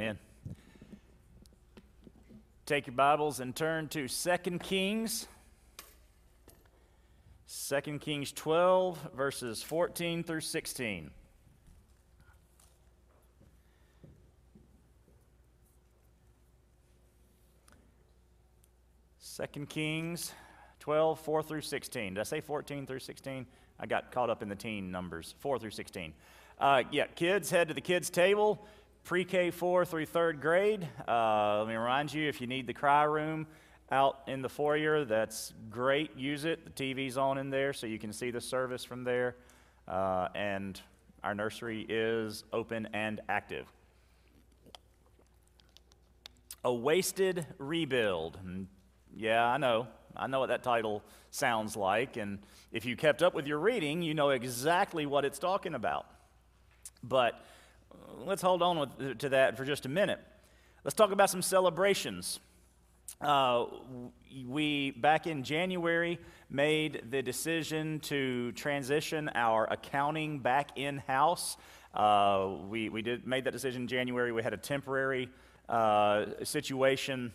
Amen. Take your Bibles and turn to 2 Kings. 2 Kings 12, verses 14 through 16. Second Kings 12, 4 through 16. Did I say 14 through 16? I got caught up in the teen numbers, 4 through 16. Uh, yeah, kids, head to the kids' table pre K 4 through third grade. Uh, let me remind you if you need the cry room out in the foyer, that's great. Use it. The TV's on in there so you can see the service from there. Uh, and our nursery is open and active. A Wasted Rebuild. Mm, yeah, I know. I know what that title sounds like. And if you kept up with your reading, you know exactly what it's talking about. But let's hold on with, to that for just a minute. Let's talk about some celebrations. Uh, we, back in January, made the decision to transition our accounting back in house. Uh, we we did, made that decision in January. We had a temporary uh, situation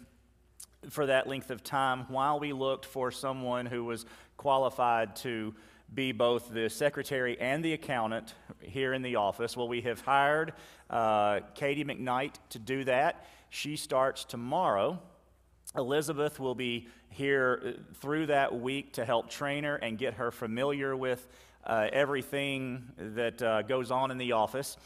for that length of time while we looked for someone who was qualified to be both the secretary and the accountant here in the office. Well, we have hired uh, Katie McKnight to do that. She starts tomorrow. Elizabeth will be here uh, through that week to help train her and get her familiar with uh, everything that uh, goes on in the office.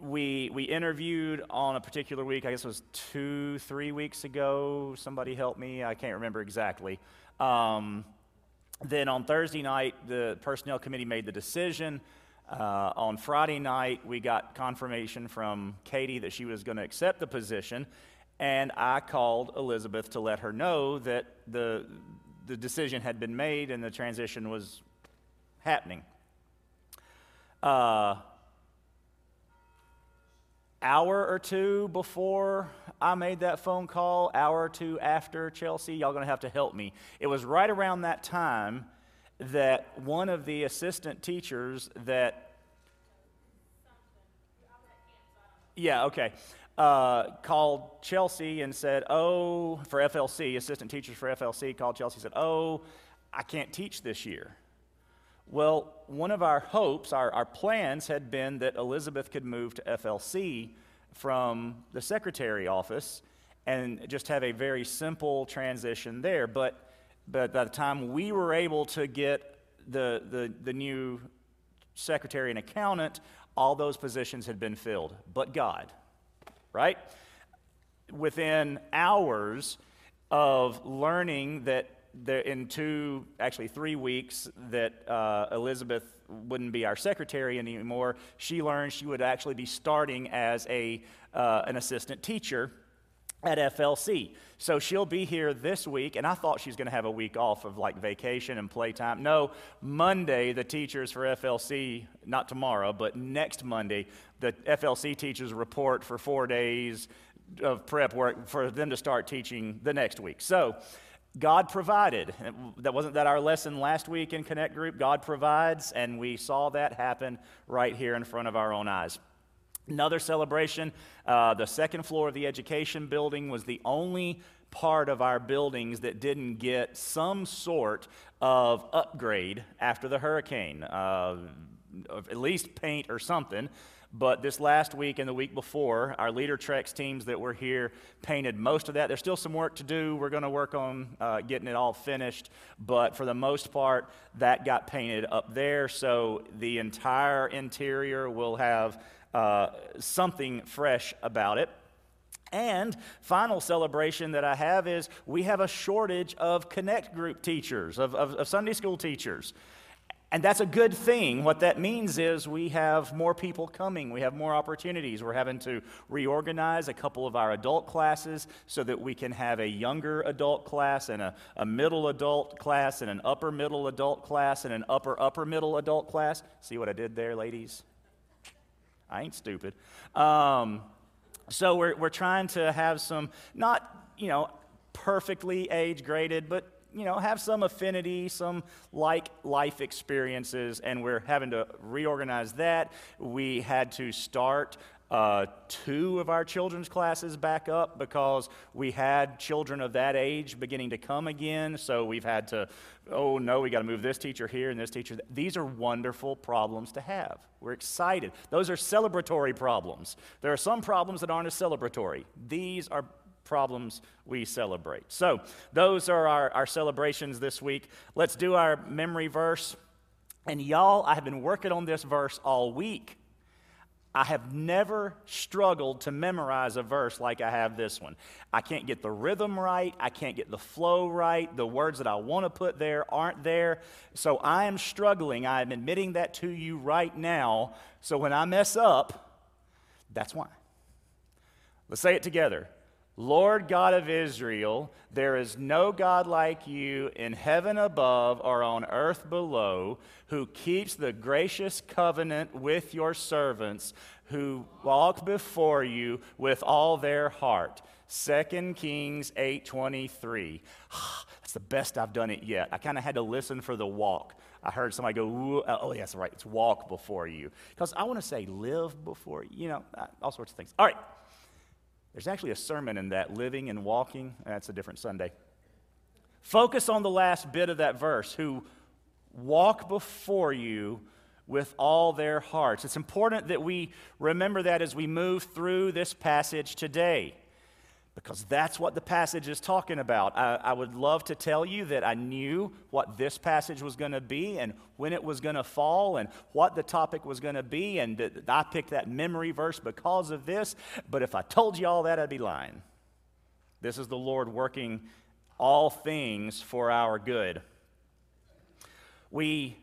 We, we interviewed on a particular week, I guess it was two, three weeks ago. Somebody help me, I can't remember exactly. Um, then on Thursday night, the personnel committee made the decision. Uh, on Friday night, we got confirmation from Katie that she was going to accept the position, and I called Elizabeth to let her know that the, the decision had been made and the transition was happening. Uh, hour or two before I made that phone call, hour or two after Chelsea, y'all gonna have to help me. It was right around that time that one of the assistant teachers that yeah, okay. Uh, called Chelsea and said, Oh, for FLC, assistant teachers for FLC called Chelsea and said, Oh, I can't teach this year. Well, one of our hopes, our, our plans had been that Elizabeth could move to FLC from the secretary office and just have a very simple transition there. But, but by the time we were able to get the, the, the new secretary and accountant, all those positions had been filled. But God, right? Within hours of learning that there, in two, actually three weeks, that uh, Elizabeth wouldn't be our secretary anymore. She learned she would actually be starting as a, uh, an assistant teacher at FLC. So she'll be here this week, and I thought she's going to have a week off of like vacation and playtime. No, Monday, the teachers for FLC, not tomorrow, but next Monday, the FLC teachers report for four days of prep work for them to start teaching the next week. So God provided. That wasn't that our lesson last week in Connect Group? God provides, and we saw that happen right here in front of our own eyes. Another celebration, uh, the second floor of the education building was the only part of our buildings that didn't get some sort of upgrade after the hurricane, uh, at least paint or something. But this last week and the week before, our LeaderTreks teams that were here painted most of that. There's still some work to do. We're going to work on uh, getting it all finished. But for the most part, that got painted up there. So the entire interior will have uh, something fresh about it. And final celebration that I have is we have a shortage of Connect Group teachers, of, of, of Sunday school teachers. And that's a good thing. What that means is we have more people coming, we have more opportunities. We're having to reorganize a couple of our adult classes so that we can have a younger adult class and a, a middle adult class and an upper middle adult class and an upper upper middle adult class. See what I did there, ladies? I ain't stupid. Um, so we're, we're trying to have some, not, you know, perfectly age graded, but you know, have some affinity, some like life experiences, and we're having to reorganize that. We had to start uh, two of our children's classes back up because we had children of that age beginning to come again. So we've had to, oh no, we got to move this teacher here and this teacher. These are wonderful problems to have. We're excited. Those are celebratory problems. There are some problems that aren't as celebratory. These are problems we celebrate. So those are our, our celebrations this week. Let's do our memory verse. And y'all, I have been working on this verse all week. I have never struggled to memorize a verse like I have this one. I can't get the rhythm right. I can't get the flow right. The words that I want to put there aren't there. So I am struggling. I am admitting that to you right now. So when I mess up, that's why. Let's say it together. Lord God of Israel, there is no God like you in heaven above or on earth below who keeps the gracious covenant with your servants who walk before you with all their heart. 2 Kings 8:23. That's the best I've done it yet. I kind of had to listen for the walk. I heard somebody go, uh, oh, yes, right, it's walk before you. Because I want to say live before you, you know, uh, all sorts of things. All right. There's actually a sermon in that, living and walking. That's a different Sunday. Focus on the last bit of that verse who walk before you with all their hearts. It's important that we remember that as we move through this passage today because that's what the passage is talking about. I, I, would love to tell you that I knew what this passage was going to be and when it was going to fall and what the topic was going to be, and that I picked that memory verse because of this. But if I told you all that, I'd be lying. This is the Lord working all things for our good. We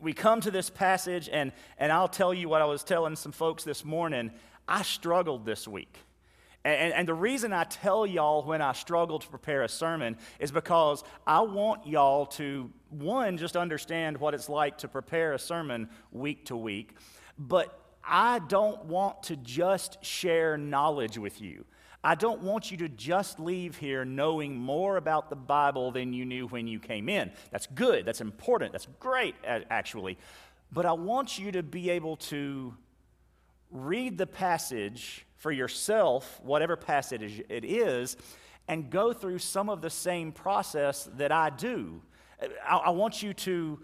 we come to this passage, and, and I'll tell you what I was telling some folks this morning. I struggled this week. And, and, the reason I tell y'all when I struggle to prepare a sermon is because I want y'all to, one, just understand what it's like to prepare a sermon week to week, but I don't want to just share knowledge with you. I don't want you to just leave here knowing more about the Bible than you knew when you came in. That's good, that's important, that's great, actually. But I want you to be able to read the passage for yourself, whatever passage it is, and go through some of the same process that I do. I, I want you to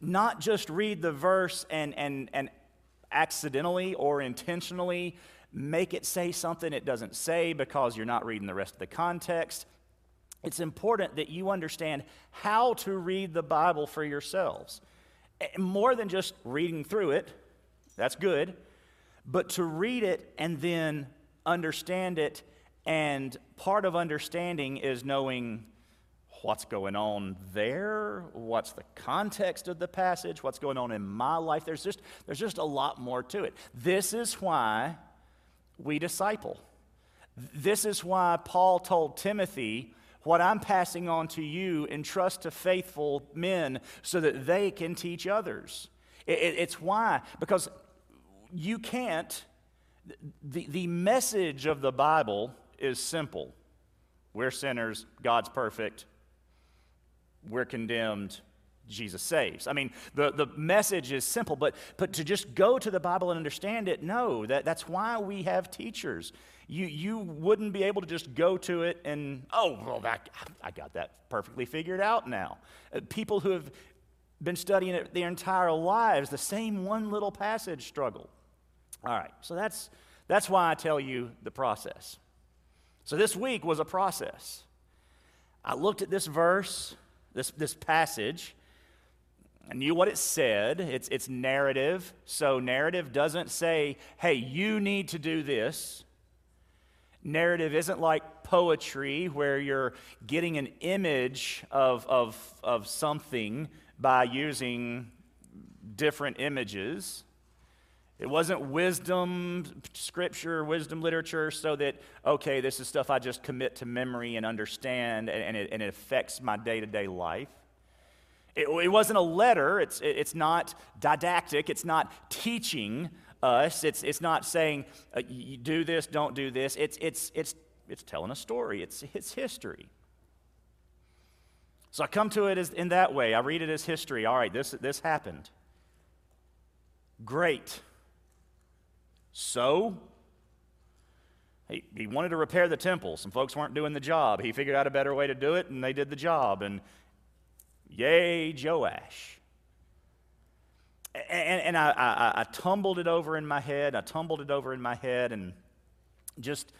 not just read the verse and, and, and accidentally or intentionally make it say something it doesn't say because you're not reading the rest of the context. It's important that you understand how to read the Bible for yourselves. Eh, more than just reading through it, that's good but to read it and then understand it. And part of understanding is knowing what's going on there, what's the context of the passage, what's going on in my life. There's just, there's just a lot more to it. This is why we disciple. This is why Paul told Timothy, What I'm passing on to you, entrust to faithful men so that they can teach others. It, it, it's why, because you can't, the, the message of the Bible is simple. We're sinners, God's perfect, we're condemned, Jesus saves. I mean, the, the message is simple, but, but to just go to the Bible and understand it, no, that, that's why we have teachers. You, you wouldn't be able to just go to it and, oh, well, that, I got that perfectly figured out now. Uh, people who have been studying it their entire lives, the same one little passage struggle. All right, so that's, that's why I tell you the process. So this week was a process. I looked at this verse, this, this passage, I knew what it said. It's, it's narrative. So, narrative doesn't say, hey, you need to do this. Narrative isn't like poetry where you're getting an image of, of, of something by using different images. It wasn't wisdom, scripture, wisdom literature, so that, okay, this is stuff I just commit to memory and understand, and, and, it, and it, affects my day to day life. It, it, wasn't a letter, it's, it, it's not didactic, it's not teaching us, it's, it's not saying, uh, do this, don't do this. It's, it's, it's, it's telling a story, it's, it's history. So I come to it as, in that way. I read it as history. All right, this, this happened. Great. So, he, he wanted to repair the temple. Some folks weren't doing the job. He figured out a better way to do it, and they did the job. And yay, Joash. And, and I, I, I tumbled it over in my head. I tumbled it over in my head, and just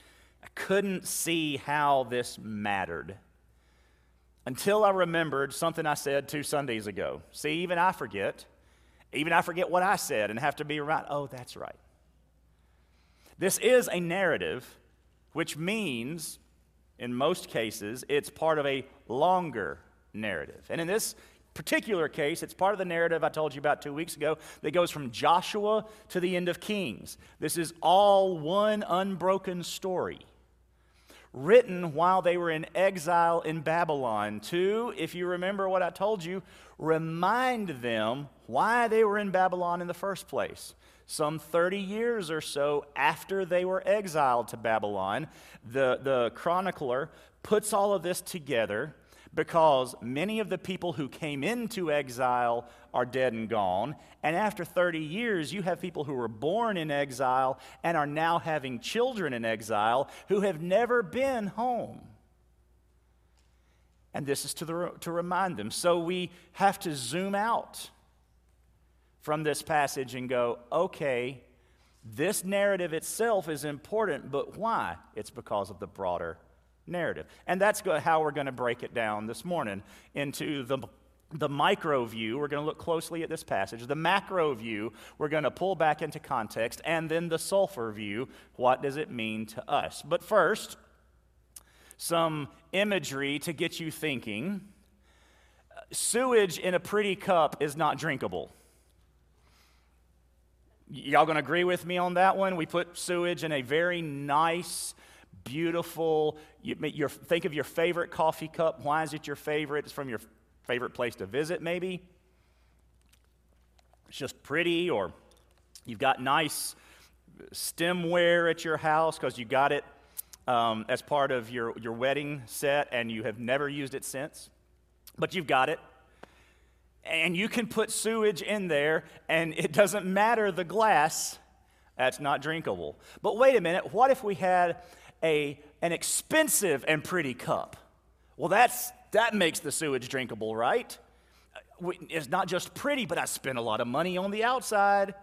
I couldn't see how this mattered until I remembered something I said two Sundays ago. See, even I forget. Even I forget what I said and have to be right. Oh, that's right. This is a narrative, which means, in most cases, it's part of a longer narrative. And in this particular case, it's part of the narrative I told you about two weeks ago that goes from Joshua to the end of Kings. This is all one unbroken story. Written while they were in exile in Babylon, to, if you remember what I told you, remind them why they were in Babylon in the first place. Some 30 years or so after they were exiled to Babylon, the, the chronicler puts all of this together because many of the people who came into exile are dead and gone. And after 30 years, you have people who were born in exile and are now having children in exile who have never been home. And this is to, the, to remind them. So we have to zoom out from this passage and go, okay, this narrative itself is important, but why? It's because of the broader narrative. And that's how we're going to break it down this morning into the the micro view, we're going to look closely at this passage. The macro view, we're going to pull back into context. And then the sulfur view, what does it mean to us? But first, some imagery to get you thinking. Sewage in a pretty cup is not drinkable. Y'all to agree with me on that one? We put sewage in a very nice, beautiful, you, your, think of your favorite coffee cup. Why is it your favorite? It's from your favorite place to visit, maybe. It's just pretty, or you've got nice stemware at your house because you got it um, as part of your, your wedding set and you have never used it since. But you've got it. And you can put sewage in there, and it doesn't matter the glass, that's not drinkable. But wait a minute, what if we had a, an expensive and pretty cup. Well, that's, that makes the sewage drinkable, right? It's not just pretty, but I spent a lot of money on the outside.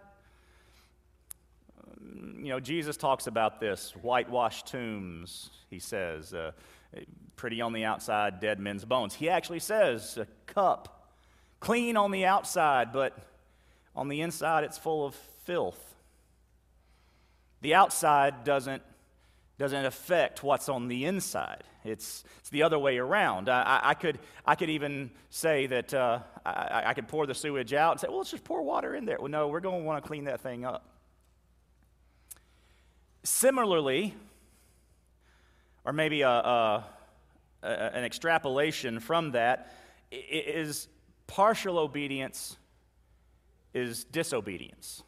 Um, you know, Jesus talks about this whitewashed tombs, he says, uh, pretty on the outside, dead men's bones. He actually says a cup, clean on the outside, but on the inside it's full of filth. The outside doesn't doesn't affect what's on the inside. It's, it's the other way around. I, I, could, I could even say that uh, I, I could pour the sewage out and say, well, let's just pour water in there. Well, no, we're going to want to clean that thing up. Similarly, or maybe a, a, a, an extrapolation from that, is partial obedience is disobedience.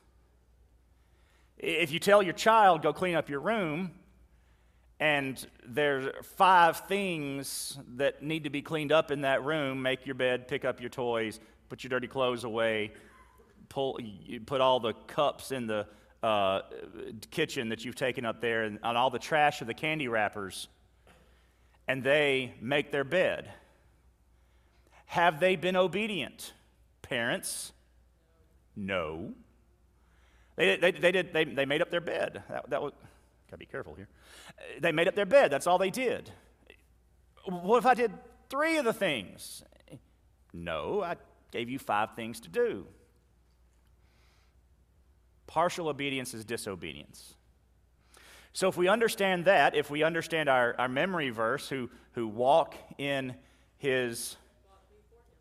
If you tell your child, go clean up your room, and there's five things that need to be cleaned up in that room make your bed, pick up your toys, put your dirty clothes away, pull, put all the cups in the uh, kitchen that you've taken up there, and on all the trash of the candy wrappers, and they make their bed. Have they been obedient? Parents? No. They, they, they, did, they, they made up their bed. That, that was, gotta be careful here. They made up their bed. That's all they did. What if I did three of the things? No, I gave you five things to do. Partial obedience is disobedience. So, if we understand that, if we understand our, our memory verse, who, who walk in his,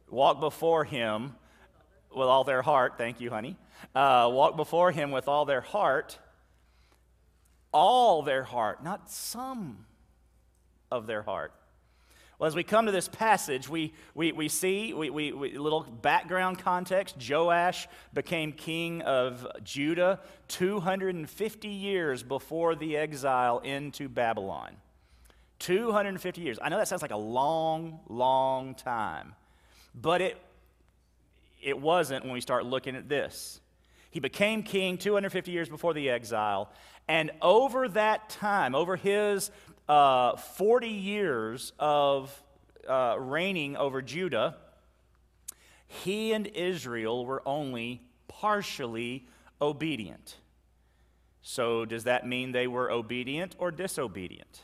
walk before him with all their heart, thank you, honey, uh, walk before him with all their heart, all their heart, not some of their heart. Well, as we come to this passage, we, we, we see, we, we, we, little background context Joash became king of Judah 250 years before the exile into Babylon. 250 years. I know that sounds like a long, long time, but it, it wasn't when we start looking at this. He became king 250 years before the exile. And over that time, over his uh, 40 years of uh, reigning over Judah, he and Israel were only partially obedient. So, does that mean they were obedient or disobedient?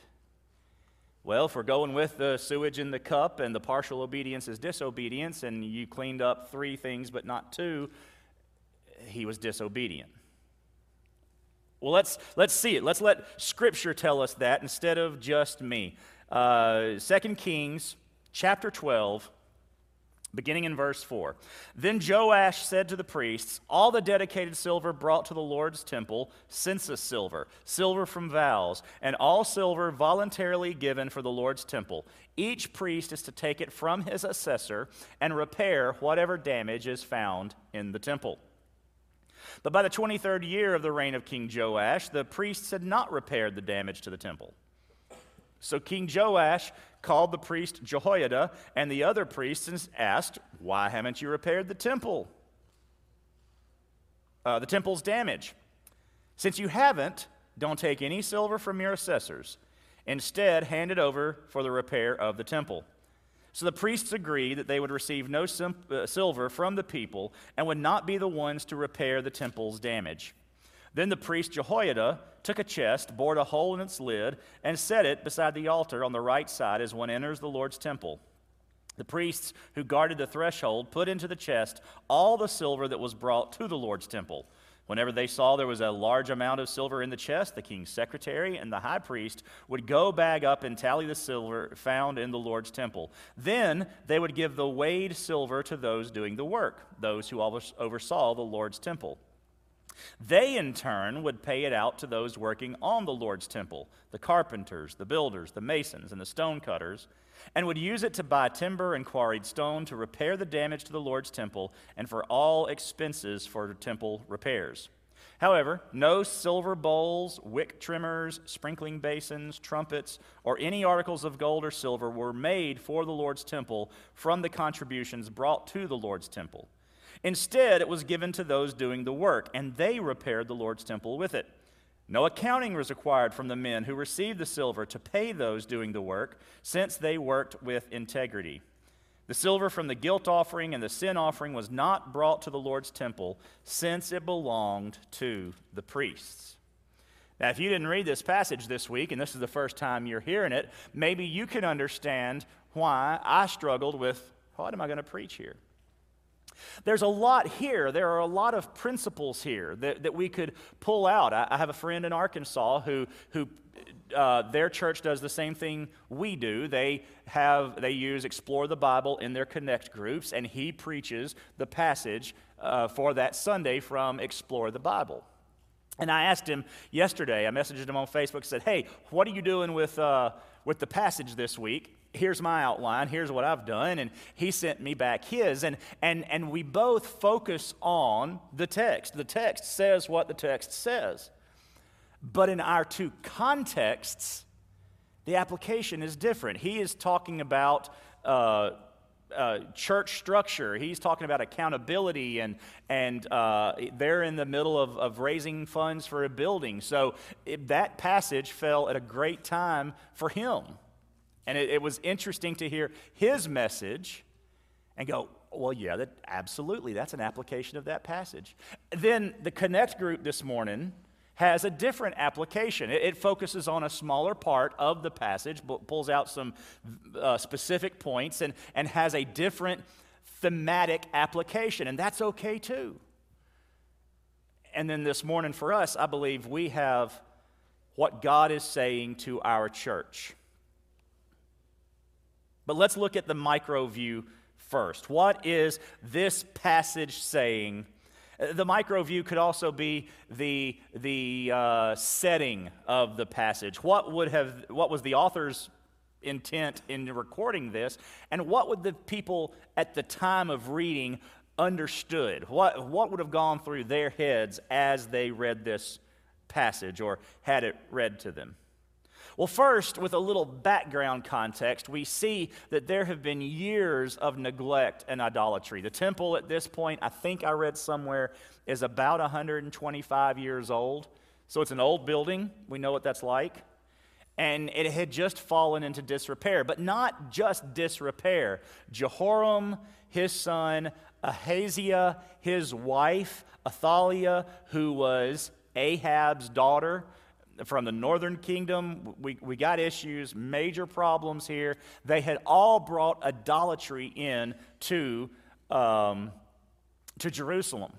Well, we're going with the sewage in the cup and the partial obedience is disobedience, and you cleaned up three things but not two, he was disobedient. Well, let's, let's see it. Let's let Scripture tell us that instead of just me. Uh, 2 Kings chapter 12, beginning in verse 4. Then Joash said to the priests, All the dedicated silver brought to the Lord's temple, census silver, silver from vows, and all silver voluntarily given for the Lord's temple. Each priest is to take it from his assessor and repair whatever damage is found in the temple. But by the 23rd year of the reign of King Joash, the priests had not repaired the damage to the temple. So King Joash called the priest Jehoiada and the other priests and asked, Why haven't you repaired the temple? Uh, the temple's damage. Since you haven't, don't take any silver from your assessors. Instead, hand it over for the repair of the temple. So the priests agreed that they would receive no sim- uh, silver from the people and would not be the ones to repair the temple's damage. Then the priest Jehoiada took a chest, bored a hole in its lid, and set it beside the altar on the right side as one enters the Lord's temple. The priests who guarded the threshold put into the chest all the silver that was brought to the Lord's temple. Whenever they saw there was a large amount of silver in the chest, the king's secretary and the high priest would go bag up and tally the silver found in the Lord's temple. Then they would give the weighed silver to those doing the work, those who oversaw the Lord's temple. They, in turn, would pay it out to those working on the Lord's temple the carpenters, the builders, the masons, and the stonecutters and would use it to buy timber and quarried stone to repair the damage to the Lord's temple and for all expenses for temple repairs. However, no silver bowls, wick trimmers, sprinkling basins, trumpets, or any articles of gold or silver were made for the Lord's temple from the contributions brought to the Lord's temple. Instead, it was given to those doing the work, and they repaired the Lord's temple with it. No accounting was required from the men who received the silver to pay those doing the work, since they worked with integrity. The silver from the guilt offering and the sin offering was not brought to the Lord's temple, since it belonged to the priests. Now, if you didn't read this passage this week, and this is the first time you're hearing it, maybe you can understand why I struggled with what am I going to preach here? There's a lot here. There are a lot of principles here that, that we could pull out. I, I have a friend in Arkansas who, who uh, their church does the same thing we do. They have they use Explore the Bible in their Connect groups, and he preaches the passage uh, for that Sunday from Explore the Bible. And I asked him yesterday. I messaged him on Facebook. Said, "Hey, what are you doing with uh, with the passage this week?" Here's my outline, here's what I've done, and he sent me back his. And, and, and we both focus on the text. The text says what the text says. But in our two contexts, the application is different. He is talking about uh, uh, church structure. He's talking about accountability, and, and uh, they're in the middle of, of raising funds for a building. So it, that passage fell at a great time for him. And it, it was interesting to hear his message and go, well, yeah, that, absolutely, that's an application of that passage. Then the Connect group this morning has a different application. It, it focuses on a smaller part of the passage, but pulls out some uh, specific points, and, and has a different thematic application, and that's okay too. And then this morning for us, I believe we have what God is saying to our church. But let's look at the micro view first. What is this passage saying? Uh, the micro view could also be the, the uh, setting of the passage. What, would have, what was the author's intent in recording this? And what would the people at the time of reading understood? What, what would have gone through their heads as they read this passage or had it read to them? Well, first, with a little background context, we see that there have been years of neglect and idolatry. The temple at this point, I think I read somewhere, is about 125 years old. So it's an old building. We know what that's like. And it had just fallen into disrepair, but not just disrepair. Jehoram, his son, Ahaziah, his wife, Athaliah, who was Ahab's daughter, from the northern kingdom. We, we got issues, major problems here. They had all brought idolatry in to, um, to Jerusalem.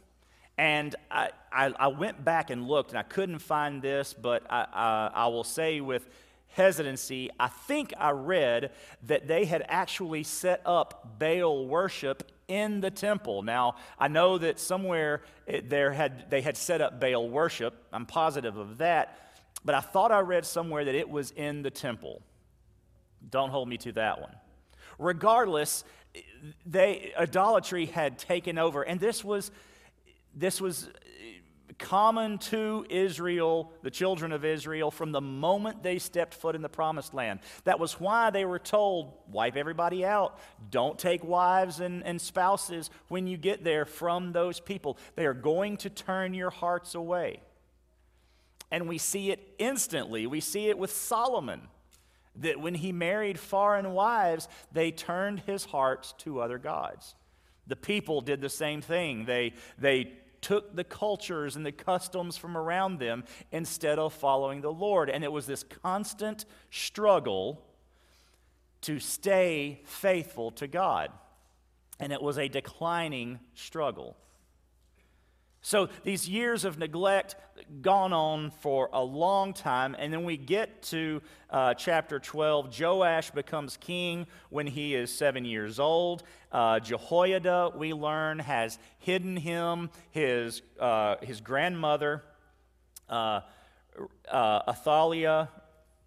And I, I, I, went back and looked, and I couldn't find this, but I, I, I will say with hesitancy, I think I read that they had actually set up Baal worship in the temple. Now, I know that somewhere there had, they had set up Baal worship. I'm positive of that but I thought I read somewhere that it was in the temple. Don't hold me to that one. Regardless, they idolatry had taken over, and this was this was common to Israel, the children of Israel, from the moment they stepped foot in the promised land. That was why they were told, wipe everybody out. Don't take wives and, and spouses when you get there from those people. They are going to turn your hearts away. And we see it instantly. We see it with Solomon, that when he married foreign wives, they turned his hearts to other gods. The people did the same thing. They, they took the cultures and the customs from around them instead of following the Lord. And it was this constant struggle to stay faithful to God. And it was a declining struggle. So these years of neglect gone on for a long time, and then we get to uh, chapter 12. Joash becomes king when he is seven years old. Uh, Jehoiada, we learn, has hidden him. His, uh, his grandmother, uh, uh, Athaliah,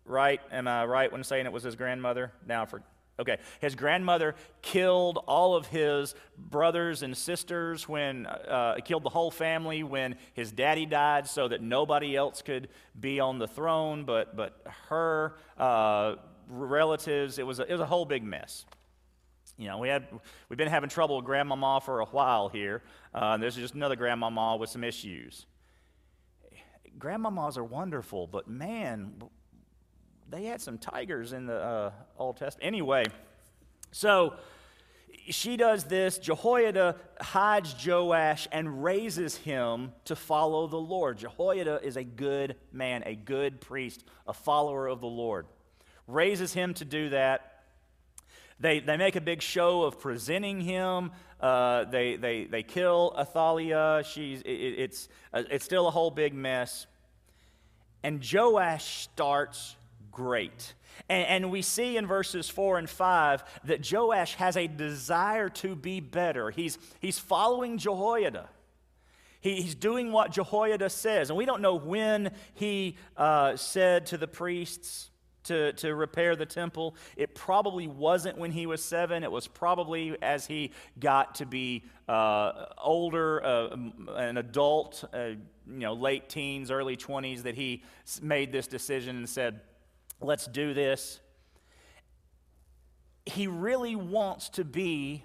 right? Am I right when saying it was his grandmother? Now, for Okay, his grandmother killed all of his brothers and sisters when, uh, killed the whole family when his daddy died so that nobody else could be on the throne but, but her uh, relatives. It was, a, it was a whole big mess. You know, we had, we've been having trouble with grandmama for a while here. Uh, there's just another grandmama with some issues. Grandmamas are wonderful, but man, they had some tigers in the uh, Old Testament. Anyway, so she does this. Jehoiada hides Joash and raises him to follow the Lord. Jehoiada is a good man, a good priest, a follower of the Lord. Raises him to do that. They, they make a big show of presenting him. Uh, they, they, they kill Athaliah. She's, it, it's, uh, it's still a whole big mess. And Joash starts great. And, and, we see in verses 4 and 5 that Joash has a desire to be better. He's, he's following Jehoiada. He, he's doing what Jehoiada says. And we don't know when he uh, said to the priests to, to repair the temple. It probably wasn't when he was seven, it was probably as he got to be uh, older, uh, an adult, uh, you know, late teens, early 20s, that he made this decision and said, let's do this. He really wants to be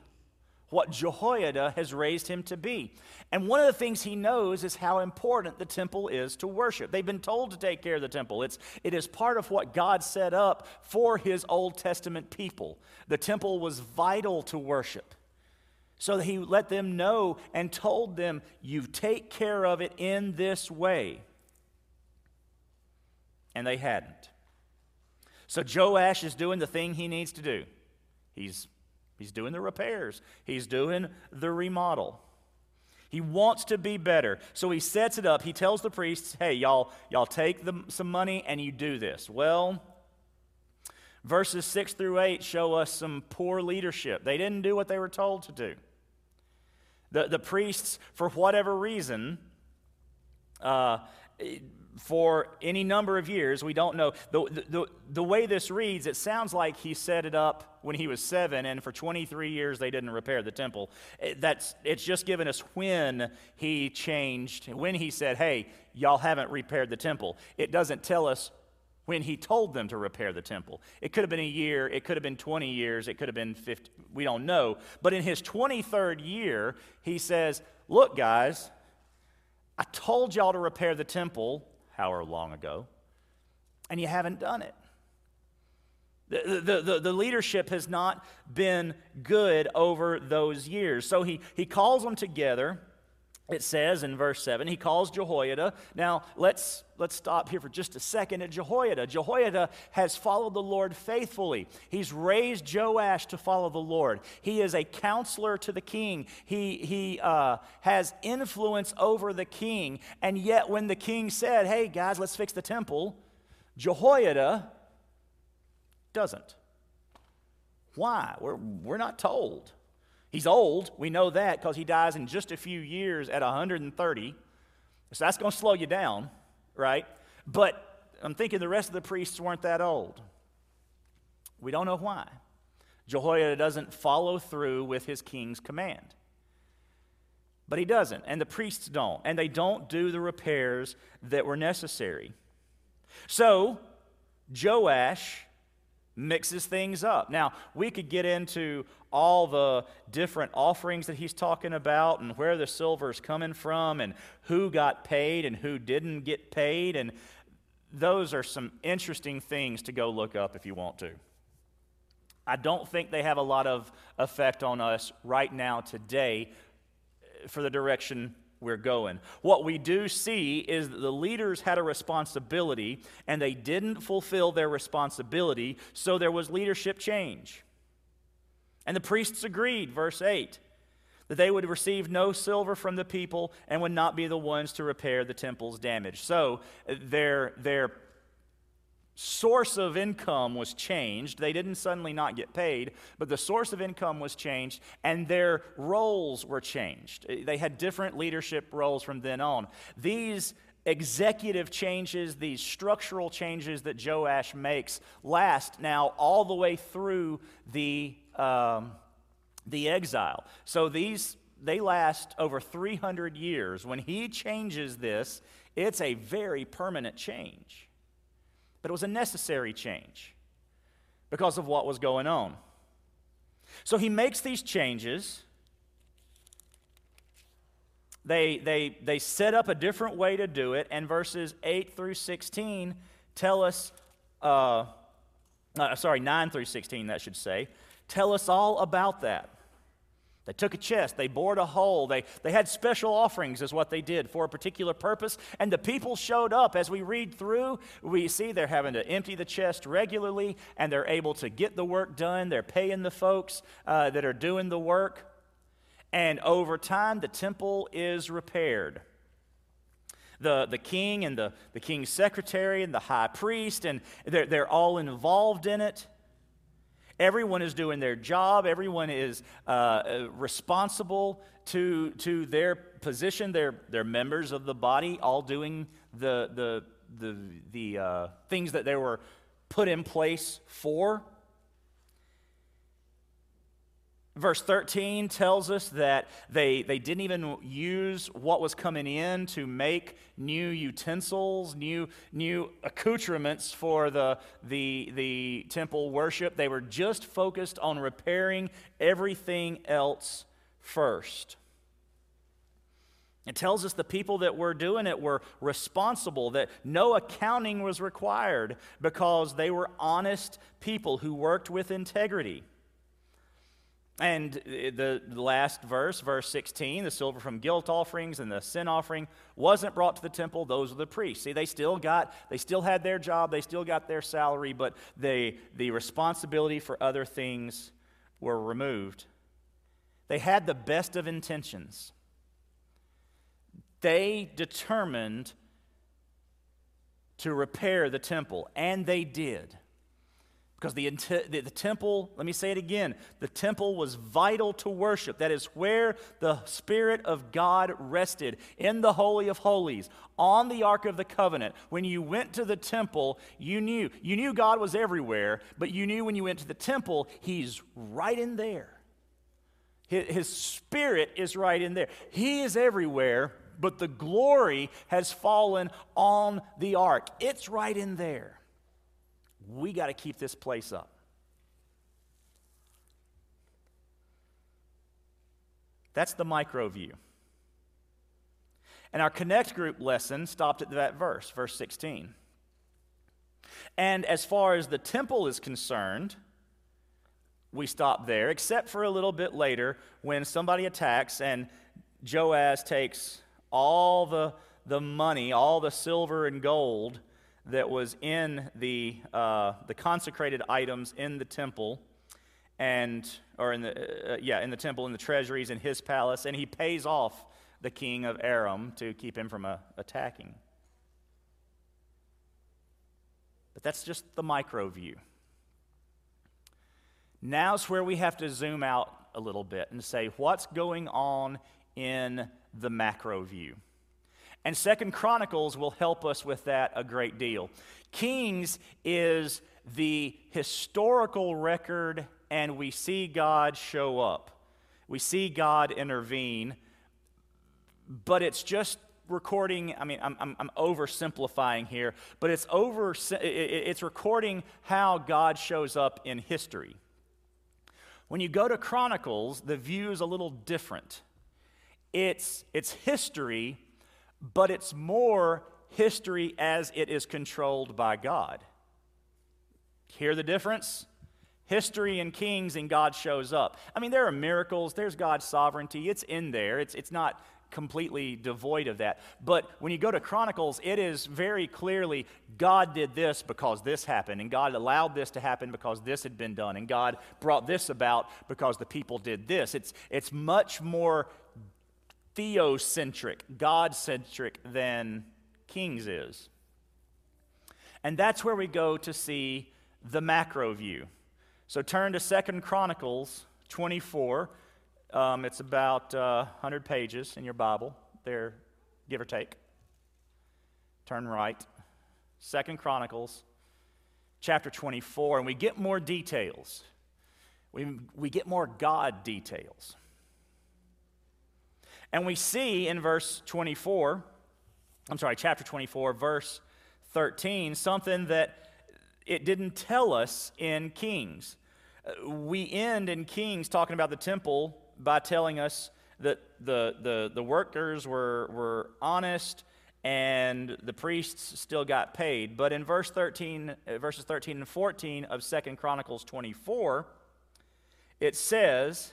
what Jehoiada has raised him to be. And one of the things he knows is how important the temple is to worship. They've been told to take care of the temple. It's, it is part of what God set up for his Old Testament people. The temple was vital to worship. So he let them know and told them, You take care of it in this way. And they hadn't. So Joash is doing the thing he needs to do. He's, he's doing the repairs, he's doing the remodel. He wants to be better. So he sets it up. He tells the priests, hey, y'all, y'all take the, some money and you do this. Well, verses 6 through 8 show us some poor leadership. They didn't do what they were told to do. The, the priests, for whatever reason, uh, for any number of years. We don't know. The, the, the way this reads, it sounds like he set it up when he was seven, and for 23 years they didn't repair the temple. It, that's, it's just given us when he changed, when he said, hey, y'all haven't repaired the temple. It doesn't tell us when he told them to repair the temple. It could have been a year, it could have been 20 years, it could have been 50, we don't know. But in his 23rd year, he says, Look, guys, I told y'all to repair the temple however long ago, and you haven't done it. The, the, the, the, leadership has not been good over those years. So he, he calls them together it says in verse 7 he calls jehoiada. Now let's let's stop here for just a second at jehoiada. Jehoiada has followed the lord faithfully. He's raised joash to follow the lord. He is a counselor to the king. He he uh, has influence over the king. And yet when the king said hey guys let's fix the temple jehoiada doesn't. Why? We're, we're not told He's old. We know that because he dies in just a few years at 130. So that's going to slow you down, right? But I'm thinking the rest of the priests weren't that old. We don't know why. Jehoiada doesn't follow through with his king's command. But he doesn't, and the priests don't, and they don't do the repairs that were necessary. So, Joash mixes things up. Now, we could get into all the different offerings that he's talking about and where the silver is coming from and who got paid and who didn't get paid. And those are some interesting things to go look up if you want to. I don't think they have a lot of effect on us right now today for the direction we're going. What we do see is that the leaders had a responsibility and they didn't fulfill their responsibility, so there was leadership change. And the priests agreed, verse 8, that they would receive no silver from the people and would not be the ones to repair the temple's damage. So their, their source of income was changed. They didn't suddenly not get paid, but the source of income was changed and their roles were changed. They had different leadership roles from then on. These executive changes, these structural changes that Joash makes, last now all the way through the, um, the exile. So these they last over 300 years. When he changes this, it's a very permanent change. But it was a necessary change because of what was going on. So he makes these changes. They, they, they set up a different way to do it, and verses 8 through 16 tell us, uh, uh, sorry, 9 through 16, that should say, tell us all about that. They took a chest, they bored a hole, they, they had special offerings, is what they did for a particular purpose. And the people showed up. As we read through, we see they're having to empty the chest regularly, and they're able to get the work done. They're paying the folks uh, that are doing the work. And over time, the temple is repaired. The, the king and the, the king's secretary and the high priest, and they're, they're all involved in it. Everyone is doing their job. Everyone is uh, uh, responsible to, to their position. They're, they're members of the body, all doing the, the, the, the uh, things that they were put in place for. Verse 13 tells us that they, they didn't even use what was coming in to make new utensils, new, new accoutrements for the, the, the temple worship. They were just focused on repairing everything else first. It tells us the people that were doing it were responsible, that no accounting was required because they were honest people who worked with integrity. And the, last verse, verse 16, the silver from guilt offerings and the sin offering wasn't brought to the temple. Those were the priests. See, they still got, they still had their job, they still got their salary, but they, the responsibility for other things were removed. They had the best of intentions. They determined to repair the temple, and they did. Because the, the, the, temple, let me say it again, the temple was vital to worship. That is where the Spirit of God rested, in the Holy of Holies, on the Ark of the Covenant. When you went to the temple, you knew. You knew God was everywhere, but you knew when you went to the temple, He's right in there. His, his Spirit is right in there. He is everywhere, but the glory has fallen on the Ark. It's right in there. We got to keep this place up. That's the micro view. And our Connect group lesson stopped at that verse, verse 16. And as far as the temple is concerned, we stop there, except for a little bit later when somebody attacks and Joash takes all the, the money, all the silver and gold that was in the, uh, the consecrated items in the temple and or in the uh, yeah in the temple in the treasuries in his palace and he pays off the king of aram to keep him from uh, attacking. But that's just the micro view. Now's where we have to zoom out a little bit and say what's going on in the macro view and second chronicles will help us with that a great deal. Kings is the historical record and we see God show up. We see God intervene, but it's just recording i mean i'm, I'm, I'm oversimplifying here but it's over it's recording how god shows up in history. When you go to chronicles the view is a little different. It's it's history but it's more history as it is controlled by god hear the difference history and kings and God shows up. I mean, there are miracles, there's God's sovereignty, it's in there, it's, it's not completely devoid of that. But when you go to Chronicles, it is very clearly God did this because this happened, and God allowed this to happen because this had been done, and God brought this about because the people did this. It's, it's much more theocentric, God centric than Kings is. And that's where we go to see the macro view. So turn to Second Chronicles 24. Um, it's about uh, 100 pages in your Bible, there, give or take. Turn right. Second Chronicles, chapter 24, and we get more details. We, we get more God details. And we see in verse 24, I'm sorry, chapter 24, verse 13, something that it didn't tell us in Kings. We end in Kings talking about the temple by telling us that the, the, the workers were, were honest and the priests still got paid. But in verse 13, uh, verses 13 and 14 of Second Chronicles 24, it says,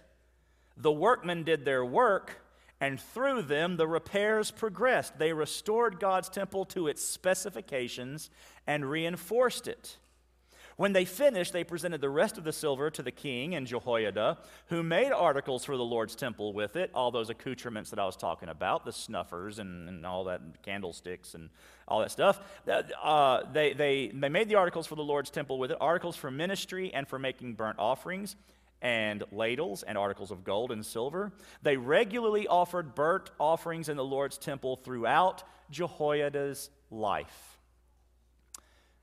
The workmen did their work, and through them the repairs progressed. They restored God's temple to its specifications and reinforced it. When they finished, they presented the rest of the silver to the king and Jehoiada, who made articles for the Lord's temple with it, all those accoutrements that I was talking about, the snuffers and, and all that, candlesticks and all that stuff. Uh, they, they, they made the articles for the Lord's temple with it, articles for ministry and for making burnt offerings and ladles and articles of gold and silver. They regularly offered burnt offerings in the Lord's temple throughout Jehoiada's life.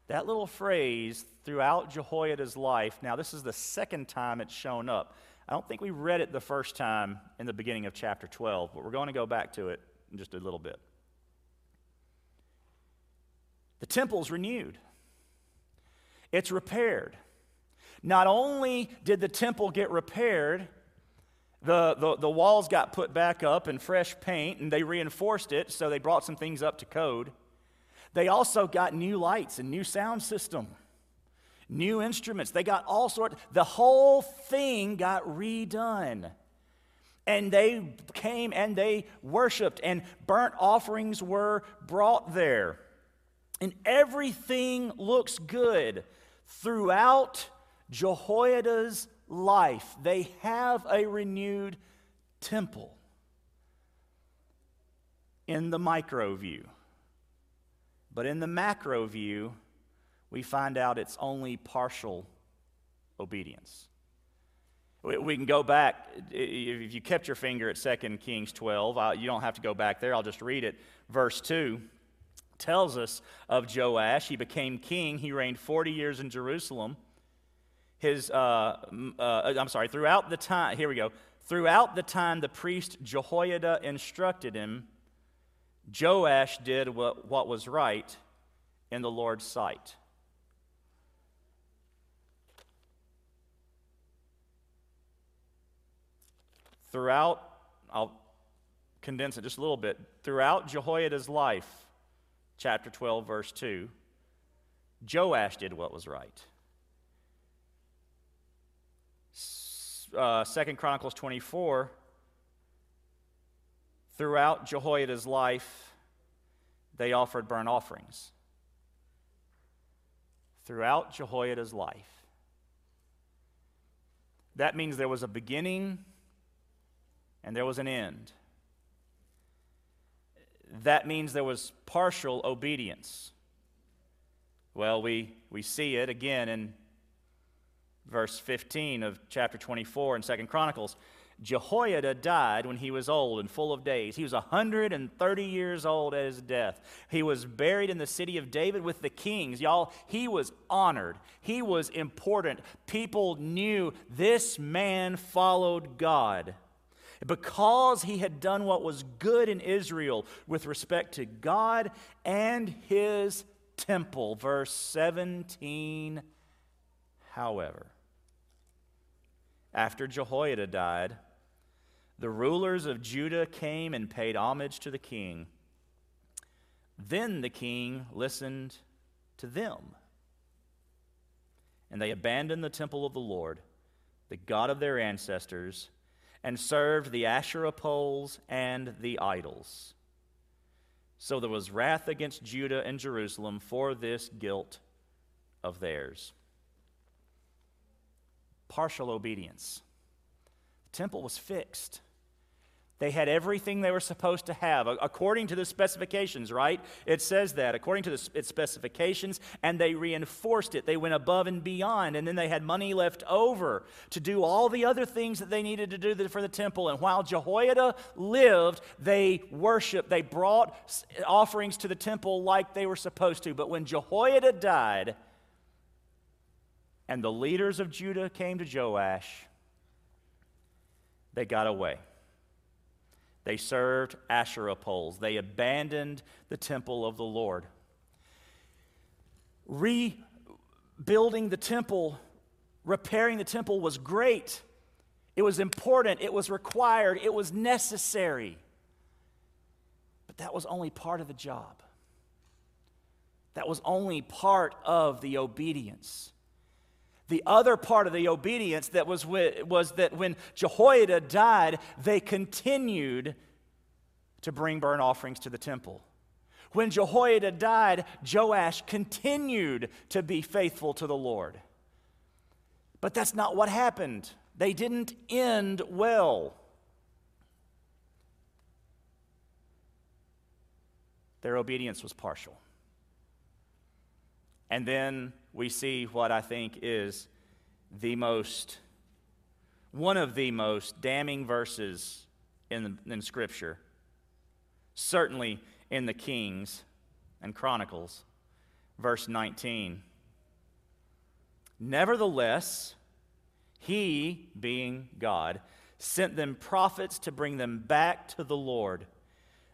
That little phrase throughout Jehoiada's life, now this is the second time it's shown up. I don't think we read it the first time in the beginning of chapter 12, but we're going to go back to it in just a little bit. The temple's renewed, it's repaired. Not only did the temple get repaired, the, the, the walls got put back up in fresh paint and they reinforced it, so they brought some things up to code. They also got new lights and new sound system, new instruments. They got all sorts. The whole thing got redone. And they came and they worshiped, and burnt offerings were brought there. And everything looks good throughout Jehoiada's life. They have a renewed temple in the micro view. But in the macro view, we find out it's only partial obedience. We can go back. If you kept your finger at 2 Kings 12, you don't have to go back there. I'll just read it. Verse 2 tells us of Joash. He became king. He reigned 40 years in Jerusalem his, uh, uh, uh, I'm sorry, throughout the time, here we go. Throughout the time the priest Jehoiada instructed him, Joash did what, what was right in the Lord's sight. Throughout, I'll condense it just a little bit. Throughout Jehoiada's life, chapter 12, verse 2, Joash did what was right. Uh, 2 Chronicles 24, throughout Jehoiada's life, they offered burnt offerings. Throughout Jehoiada's life. That means there was a beginning and there was an end. That means there was partial obedience. Well, we, we see it again in verse 15 of chapter 24 in Second Chronicles. Jehoiada died when he was old and full of days. He was 130 years old at his death. He was buried in the city of David with the kings. Y'all, he was honored. He was important. People knew this man followed God. Because he had done what was good in Israel with respect to God and his temple. Verse 17, however, after Jehoiada died, the rulers of Judah came and paid homage to the king. Then the king listened to them. And they abandoned the temple of the Lord, the God of their ancestors, and served the Asherah poles and the idols. So there was wrath against Judah and Jerusalem for this guilt of theirs. Partial obedience. The temple was fixed. They had everything they were supposed to have according to the specifications, right? It says that according to the, its specifications, and they reinforced it. They went above and beyond, and then they had money left over to do all the other things that they needed to do for the temple. And while Jehoiada lived, they worshiped, they brought offerings to the temple like they were supposed to. But when Jehoiada died, and the leaders of Judah came to Joash, they got away. They served Asherah poles. They abandoned the temple of the Lord. Rebuilding the temple, repairing the temple was great. It was important. It was required. It was necessary. But that was only part of the job. That was only part of the obedience. The other part of the obedience that was, was that when Jehoiada died, they continued to bring burnt offerings to the temple. When Jehoiada died, Joash continued to be faithful to the Lord. But that's not what happened. They didn't end well. Their obedience was partial. And then we see what I think is the most, one of the most damning verses in, in Scripture, certainly in the Kings and Chronicles, verse 19. Nevertheless, he, being God, sent them prophets to bring them back to the Lord.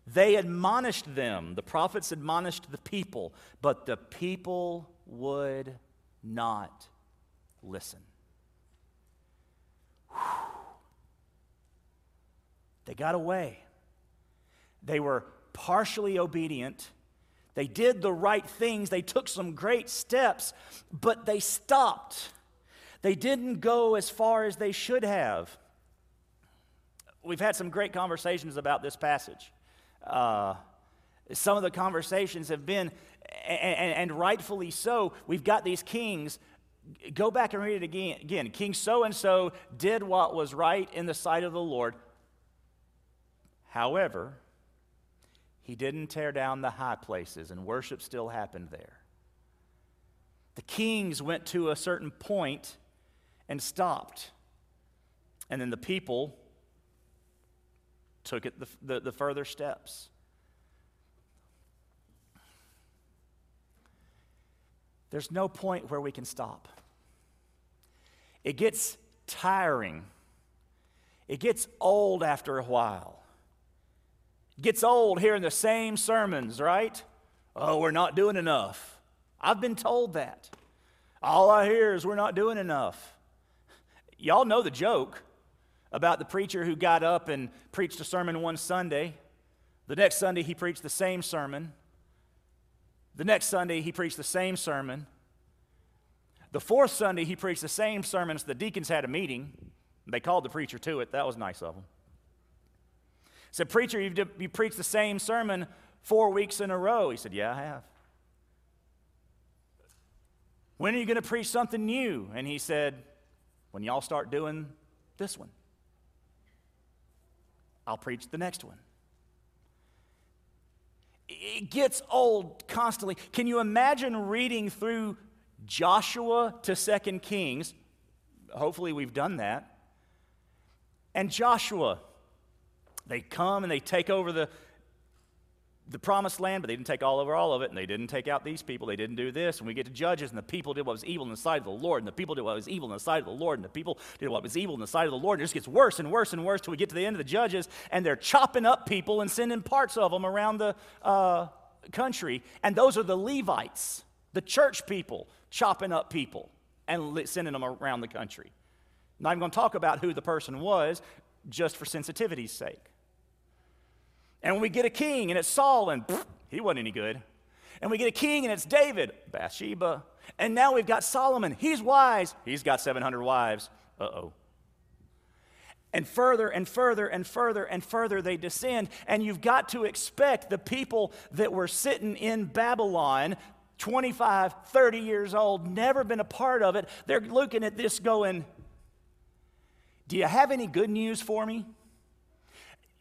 They admonished them, the prophets admonished the people, but the people would not listen. They got away. They were partially obedient. They did the right things. They took some great steps, but they stopped. They didn't go as far as they should have. We've had some great conversations about this passage. Uh, some of the conversations have been and, and rightfully so, we've got these kings. Go back and read it again. Again, King so and so did what was right in the sight of the Lord. However, he didn't tear down the high places, and worship still happened there. The kings went to a certain point and stopped. And then the people took it the, the, the further steps. There's no point where we can stop. It gets tiring. It gets old after a while. It gets old hearing the same sermons, right? Oh, we're not doing enough. I've been told that. All I hear is we're not doing enough. Y'all know the joke. about the preacher who got up and preached a sermon one Sunday. The next Sunday, he preached the same sermon. The next Sunday, he preached the same sermon. The fourth Sunday, he preached the same sermon. So the deacons had a meeting. They called the preacher to it. That was nice of them. Said, Preacher, you've, you preached the same sermon four weeks in a row. He said, Yeah, I have. When are you going to preach something new? And he said, When y'all start doing this one, I'll preach the next one. It gets old constantly. Can you imagine reading through Joshua to Second Kings? Hopefully, we've done that. And Joshua, they come and they take over the, the promised land, but they didn't take all over all of it, and they didn't take out these people. They didn't do this. And we get to Judges, and the people did what was evil in the sight of the Lord, and the people did what was evil in the sight of the Lord, and the people did what was evil in the sight of the Lord. And it just gets worse and worse and worse till we get to the end of the Judges, and they're chopping up people and sending parts of them around the uh, country. And those are the Levites, the church people, chopping up people and sending them around the country. Not even going to talk about who the person was, just for sensitivity's sake. And we get a king and it's Saul, and pff, he wasn't any good. And we get a king and it's David, Bathsheba. And now we've got Solomon. He's wise. He's got 700 wives. Uh oh. And further and further and further and further they descend. And you've got to expect the people that were sitting in Babylon 25, 30 years old, never been a part of it. They're looking at this going, Do you have any good news for me?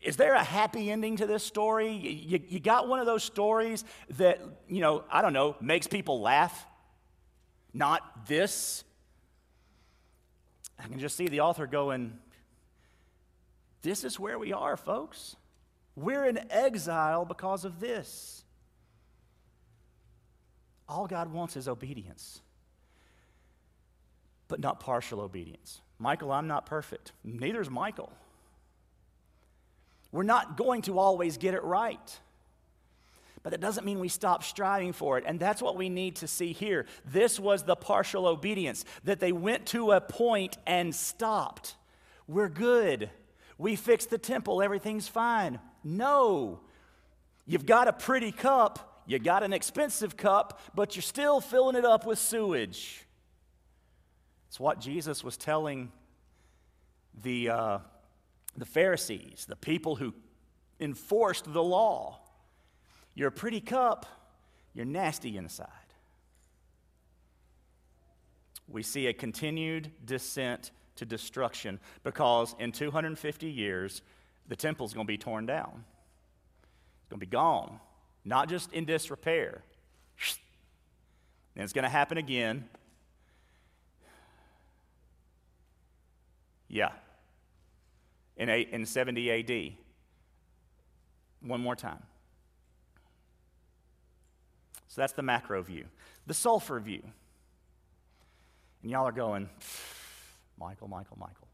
Is there a happy ending to this story? You, you, got one of those stories that, you know, I don't know, makes people laugh? Not this? I can just see the author going, This is where we are, folks. We're in exile because of this. All God wants is obedience, but not partial obedience. Michael, I'm not perfect. Neither is Michael. We're not going to always get it right. But that doesn't mean we stop striving for it. And that's what we need to see here. This was the partial obedience that they went to a point and stopped. We're good. We fixed the temple. Everything's fine. No. You've got a pretty cup. You got an expensive cup, but you're still filling it up with sewage. It's what Jesus was telling the uh, the Pharisees, the people who enforced the law. You're a pretty cup, you're nasty inside. We see a continued descent to destruction because in 250 years, the temple's going to be torn down. It's going to be gone, not just in disrepair. And it's going to happen again. Yeah, in, in 70 AD. One more time. So that's the macro view. The Sulphur view. And y'all are going, Michael, Michael, Michael.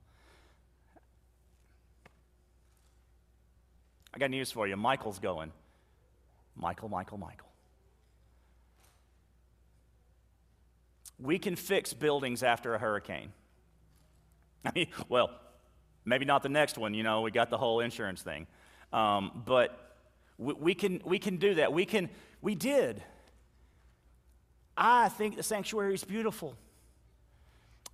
I got news for you. Michael's going, Michael, Michael, Michael. We can fix buildings after a hurricane. I mean, well, Maybe not the next one, you know, we got the whole insurance thing. Um, but we, we, can, we can do that. We, can, we did. I think the sanctuary is beautiful.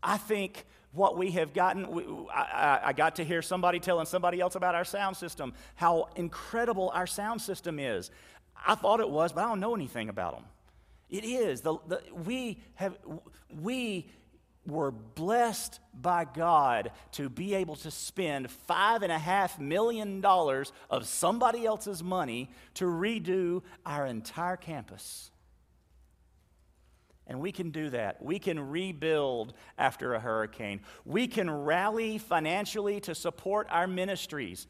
I think what we have gotten, we, I, I, got to hear somebody telling somebody else about our sound system, how incredible our sound system is. I thought it was, but I don't know anything about them. It is. The, the, we, have, we were blessed by God to be able to spend five and a half million dollars of somebody else's money to redo our entire campus. And we can do that. We can rebuild after a hurricane. We can rally financially to support our ministries.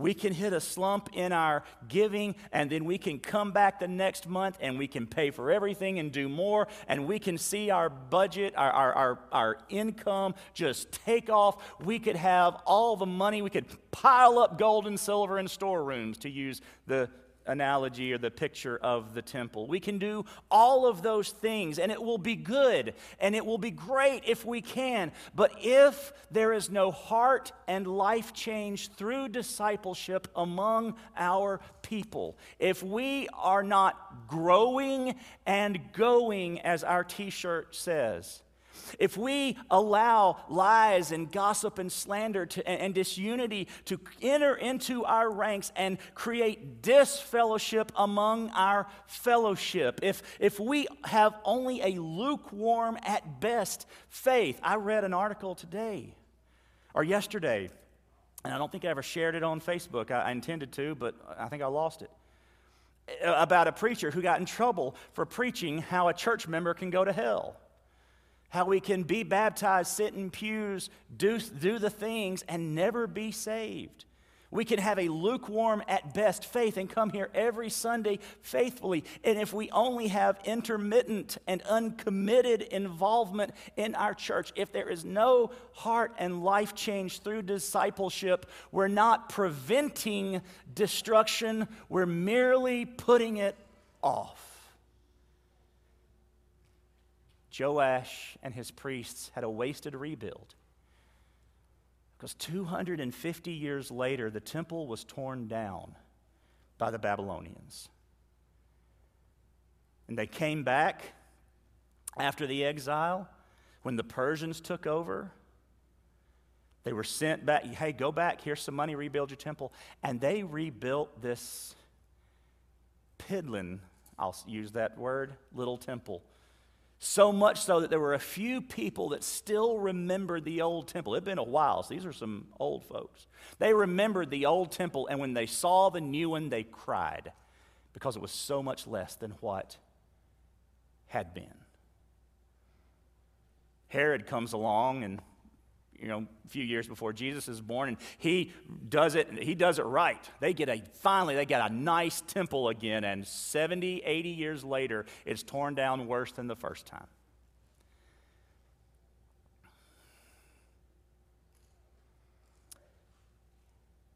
We can hit a slump in our giving, and then we can come back the next month and we can pay for everything and do more, and we can see our budget, our, our, our, our income just take off. We could have all the money, we could pile up gold and silver in storerooms, to use the analogy or the picture of the temple. We can do all of those things, and it will be good and it will be great if we can. But if there is no heart and life change through discipleship among our people, if we are not growing and going, as our t shirt says, if we allow lies and gossip and slander to, and, and disunity to enter into our ranks and create disfellowship among our fellowship, if, if we have only a lukewarm at best faith, I read an article today or yesterday, and I don't think I ever shared it on Facebook. I, I intended to, but I think I lost it about a preacher who got in trouble for preaching how a church member can go to hell how we can be baptized, sit in pews, do, do the things, and never be saved. We can have a lukewarm at best faith and come here every Sunday faithfully. And if we only have intermittent and uncommitted involvement in our church, if there is no heart and life change through discipleship, we're not preventing destruction, we're merely putting it off. Joash and his priests had a wasted rebuild. Because 250 years later, the temple was torn down by the Babylonians. And they came back after the exile when the Persians took over. They were sent back. Hey, go back. Here's some money. Rebuild your temple. And they rebuilt this piddling, I'll use that word, little temple so much so that there were a few people that still remembered the old temple. It had been a while, so these are some old folks. They remembered the old temple, and when they saw the new one, they cried because it was so much less than what had been. Herod comes along and you know, a few years before Jesus is born, and he does it, he does it right. They get a, finally, they get a nice temple again, and 70, 80 years later, it's torn down worse than the first time.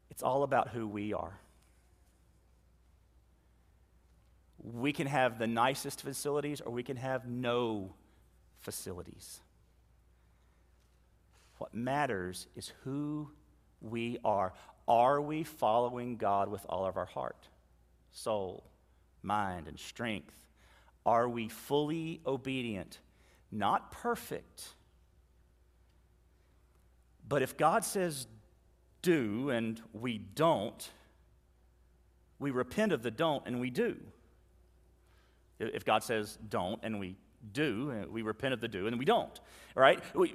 It's all about who we are. We can have the nicest facilities, or we can have no facilities. What matters is who we are. Are we following God with all of our heart, soul, mind, and strength? Are we fully obedient? Not perfect. But if God says do and we don't, we repent of the don't and we do. If God says don't and we do, we repent of the do and we don't. right? We,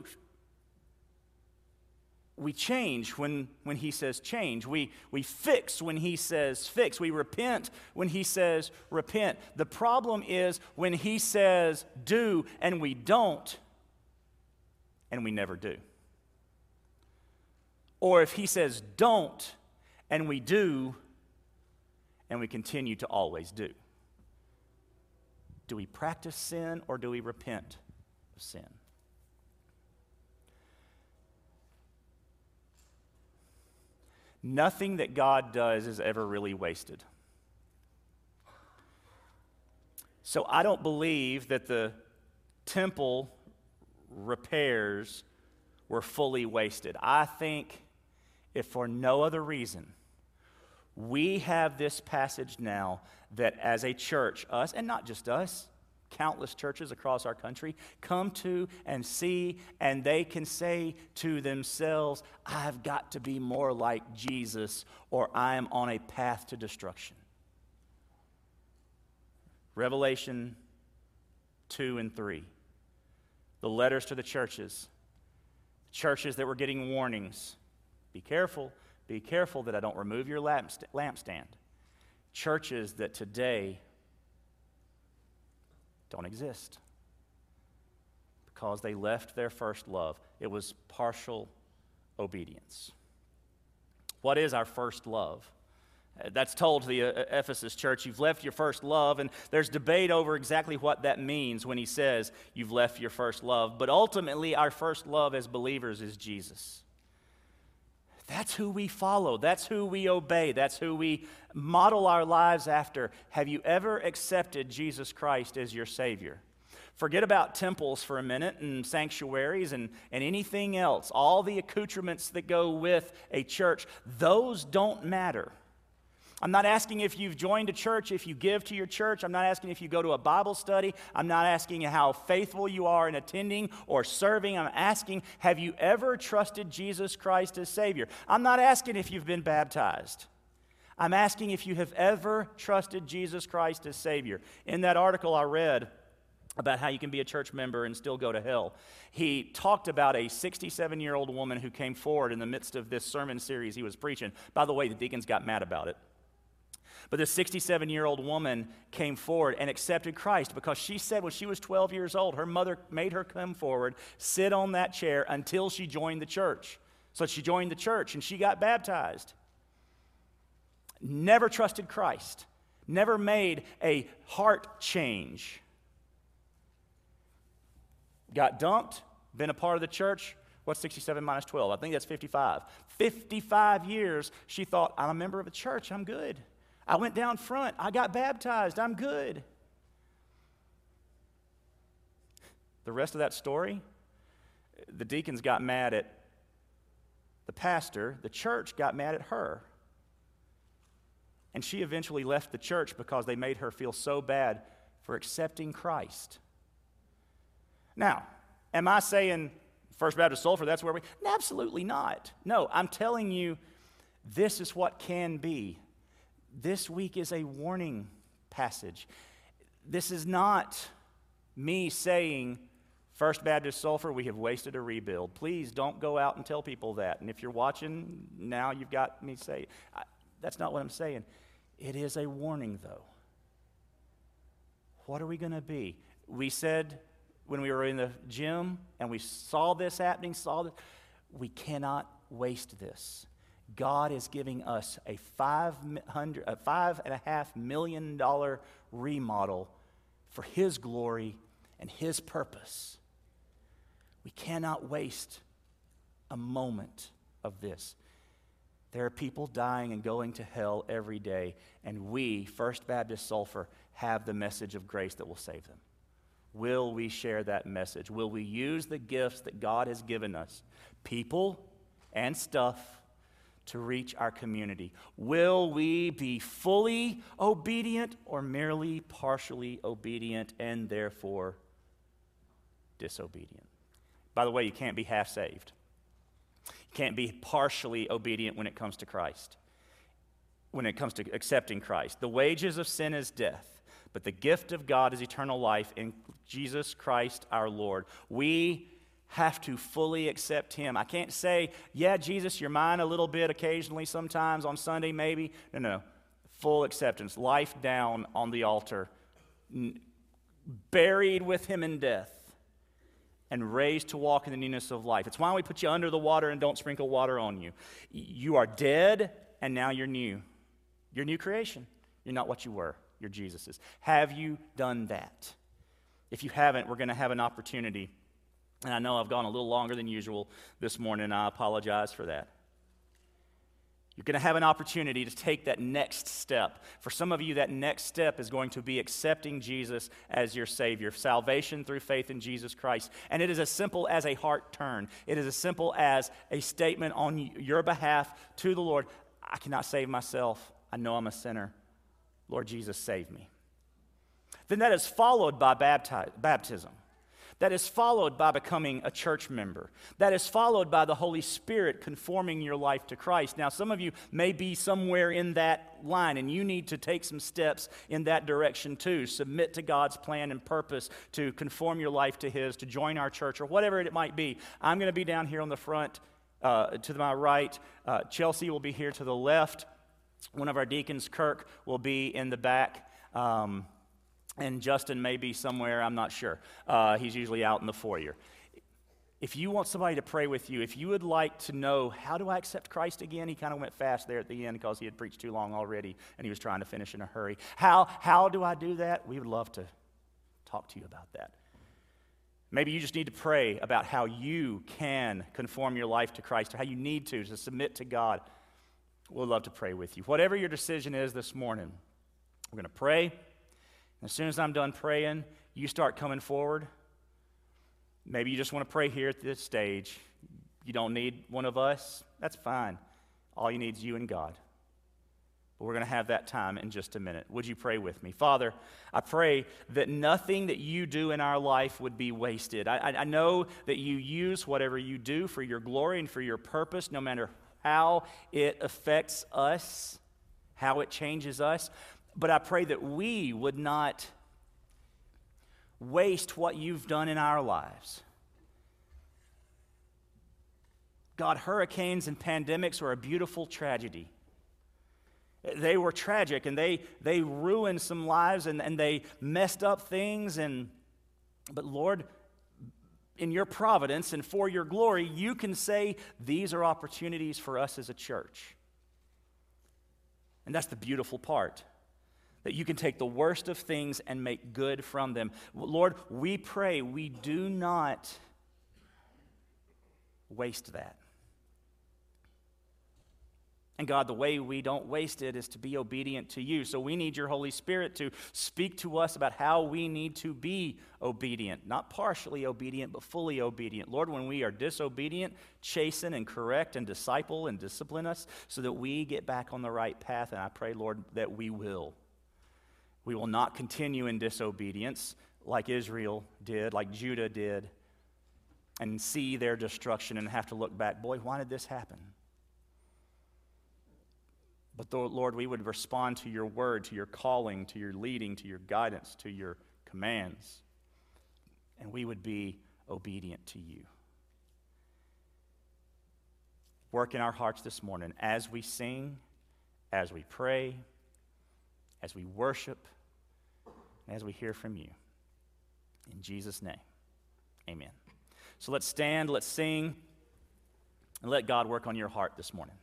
we change when, when he says change. We, we fix when he says fix. We repent when he says repent. The problem is when he says do and we don't, and we never do. Or if he says don't and we do, and we continue to always do. Do we practice sin or do we repent of sin? Nothing that God does is ever really wasted. So I don't believe that the temple repairs were fully wasted. I think, if for no other reason, we have this passage now that as a church, us, and not just us, countless churches across our country come to and see, and they can say to themselves, I've got to be more like Jesus, or I am on a path to destruction. Revelation 2 and 3. The letters to the churches, churches that were getting warnings. Be careful, be careful that I don't remove your lampstand. Churches that today don't exist because they left their first love. It was partial obedience. What is our first love? Uh, that's told to the uh, Ephesus church, you've left your first love, and there's debate over exactly what that means when he says you've left your first love. But ultimately, our first love as believers is Jesus. That's who we follow. That's who we obey. That's who we model our lives after. Have you ever accepted Jesus Christ as your Savior? Forget about temples for a minute and sanctuaries and, and anything else, all the accoutrements that go with a church. Those don't matter. I'm not asking if you've joined a church, if you give to your church. I'm not asking if you go to a Bible study. I'm not asking how faithful you are in attending or serving. I'm asking, have you ever trusted Jesus Christ as Savior? I'm not asking if you've been baptized. I'm asking if you have ever trusted Jesus Christ as Savior. In that article I read, about how you can be a church member and still go to hell. He talked about a 67 year old woman who came forward in the midst of this sermon series he was preaching. By the way, the deacons got mad about it. But this 67 year old woman came forward and accepted Christ because she said when she was 12 years old, her mother made her come forward, sit on that chair until she joined the church. So she joined the church and she got baptized. Never trusted Christ, never made a heart change. Got dumped, been a part of the church. What's 67 minus 12? I think that's 55. 55 years, she thought, I'm a member of a church, I'm good. I went down front. I got baptized. I'm good. The rest of that story, the deacons got mad at the pastor, the church got mad at her. And she eventually left the church because they made her feel so bad for accepting Christ. Now, am I saying First Baptist Sulphur, that's where we? Absolutely not. No, I'm telling you, this is what can be this week is a warning passage. This is not me saying, First Baptist Sulphur, we have wasted a rebuild. Please don't go out and tell people that. And if you're watching, now you've got me say, I, that's not what I'm saying. It is a warning, though. What are we going to be? We said when we were in the gym and we saw this happening, saw this, we cannot waste this. God is giving us a five hundred, a five and a half million dollar remodel for His glory and His purpose. We cannot waste a moment of this. There are people dying and going to hell every day, and we, First Baptist Sulphur, have the message of grace that will save them. Will we share that message? Will we use the gifts that God has given us, people and stuff? To reach our community? Will we be fully obedient or merely partially obedient and therefore disobedient? By the way, you can't be half saved. You can't be partially obedient when it comes to Christ, when it comes to accepting Christ. The wages of sin is death. But the gift of God is eternal life in Jesus Christ our Lord. We have to fully accept Him. I can't say, yeah, Jesus, you're mine a little bit occasionally, sometimes on Sunday, maybe. No, no. Full acceptance, life down on the altar, n- buried with Him in death, and raised to walk in the newness of life. It's why we put you under the water and don't sprinkle water on you. You are dead, and now you're new. You're new creation. You're not what you were. You're Jesus's. Have you done that? If you haven't, we're going to have an opportunity and I know I've gone a little longer than usual this morning, I apologize for that. You're going to have an opportunity to take that next step. For some of you, that next step is going to be accepting Jesus as your Savior, salvation through faith in Jesus Christ. And it is as simple as a heart turn, it is as simple as a statement on your behalf to the Lord I cannot save myself. I know I'm a sinner. Lord Jesus, save me. Then that is followed by bapti- baptism. That is followed by becoming a church member. That is followed by the Holy Spirit conforming your life to Christ. Now, some of you may be somewhere in that line, and you need to take some steps in that direction too. Submit to God's plan and purpose to conform your life to His, to join our church, or whatever it might be. I'm going to be down here on the front uh, to my right. Uh, Chelsea will be here to the left. One of our deacons, Kirk, will be in the back. Um, and Justin may be somewhere, I'm not sure. Uh, he's usually out in the foyer. If you want somebody to pray with you, if you would like to know, how do I accept Christ again? He kind of went fast there at the end because he had preached too long already and he was trying to finish in a hurry. How, how do I do that? We would love to talk to you about that. Maybe you just need to pray about how you can conform your life to Christ, or how you need to, to submit to God. We'd love to pray with you. Whatever your decision is this morning, we're going to pray. As soon as I'm done praying, you start coming forward. Maybe you just want to pray here at this stage. You don't need one of us. That's fine. All you need is you and God. But we're going to have that time in just a minute. Would you pray with me? Father, I pray that nothing that you do in our life would be wasted. I, I, know that you use whatever you do for your glory and for your purpose, no matter how it affects us, how it changes us. But I pray that we would not waste what you've done in our lives. God, hurricanes and pandemics are a beautiful tragedy. They were tragic and they, they ruined some lives and, and they messed up things. And, but Lord, in your providence and for your glory, you can say these are opportunities for us as a church. And that's the beautiful part that you can take the worst of things and make good from them. Lord, we pray we do not waste that. And God, the way we don't waste it is to be obedient to you. So we need your Holy Spirit to speak to us about how we need to be obedient. Not partially obedient, but fully obedient. Lord, when we are disobedient, chasten and correct and disciple and discipline us so that we get back on the right path. And I pray, Lord, that we will. We will not continue in disobedience like Israel did, like Judah did, and see their destruction and have to look back. Boy, why did this happen? But Lord, we would respond to your word, to your calling, to your leading, to your guidance, to your commands. And we would be obedient to you. Work in our hearts this morning as we sing, as we pray, as we worship, as we hear from you. In Jesus' name, amen. So let's stand, let's sing, and let God work on your heart this morning.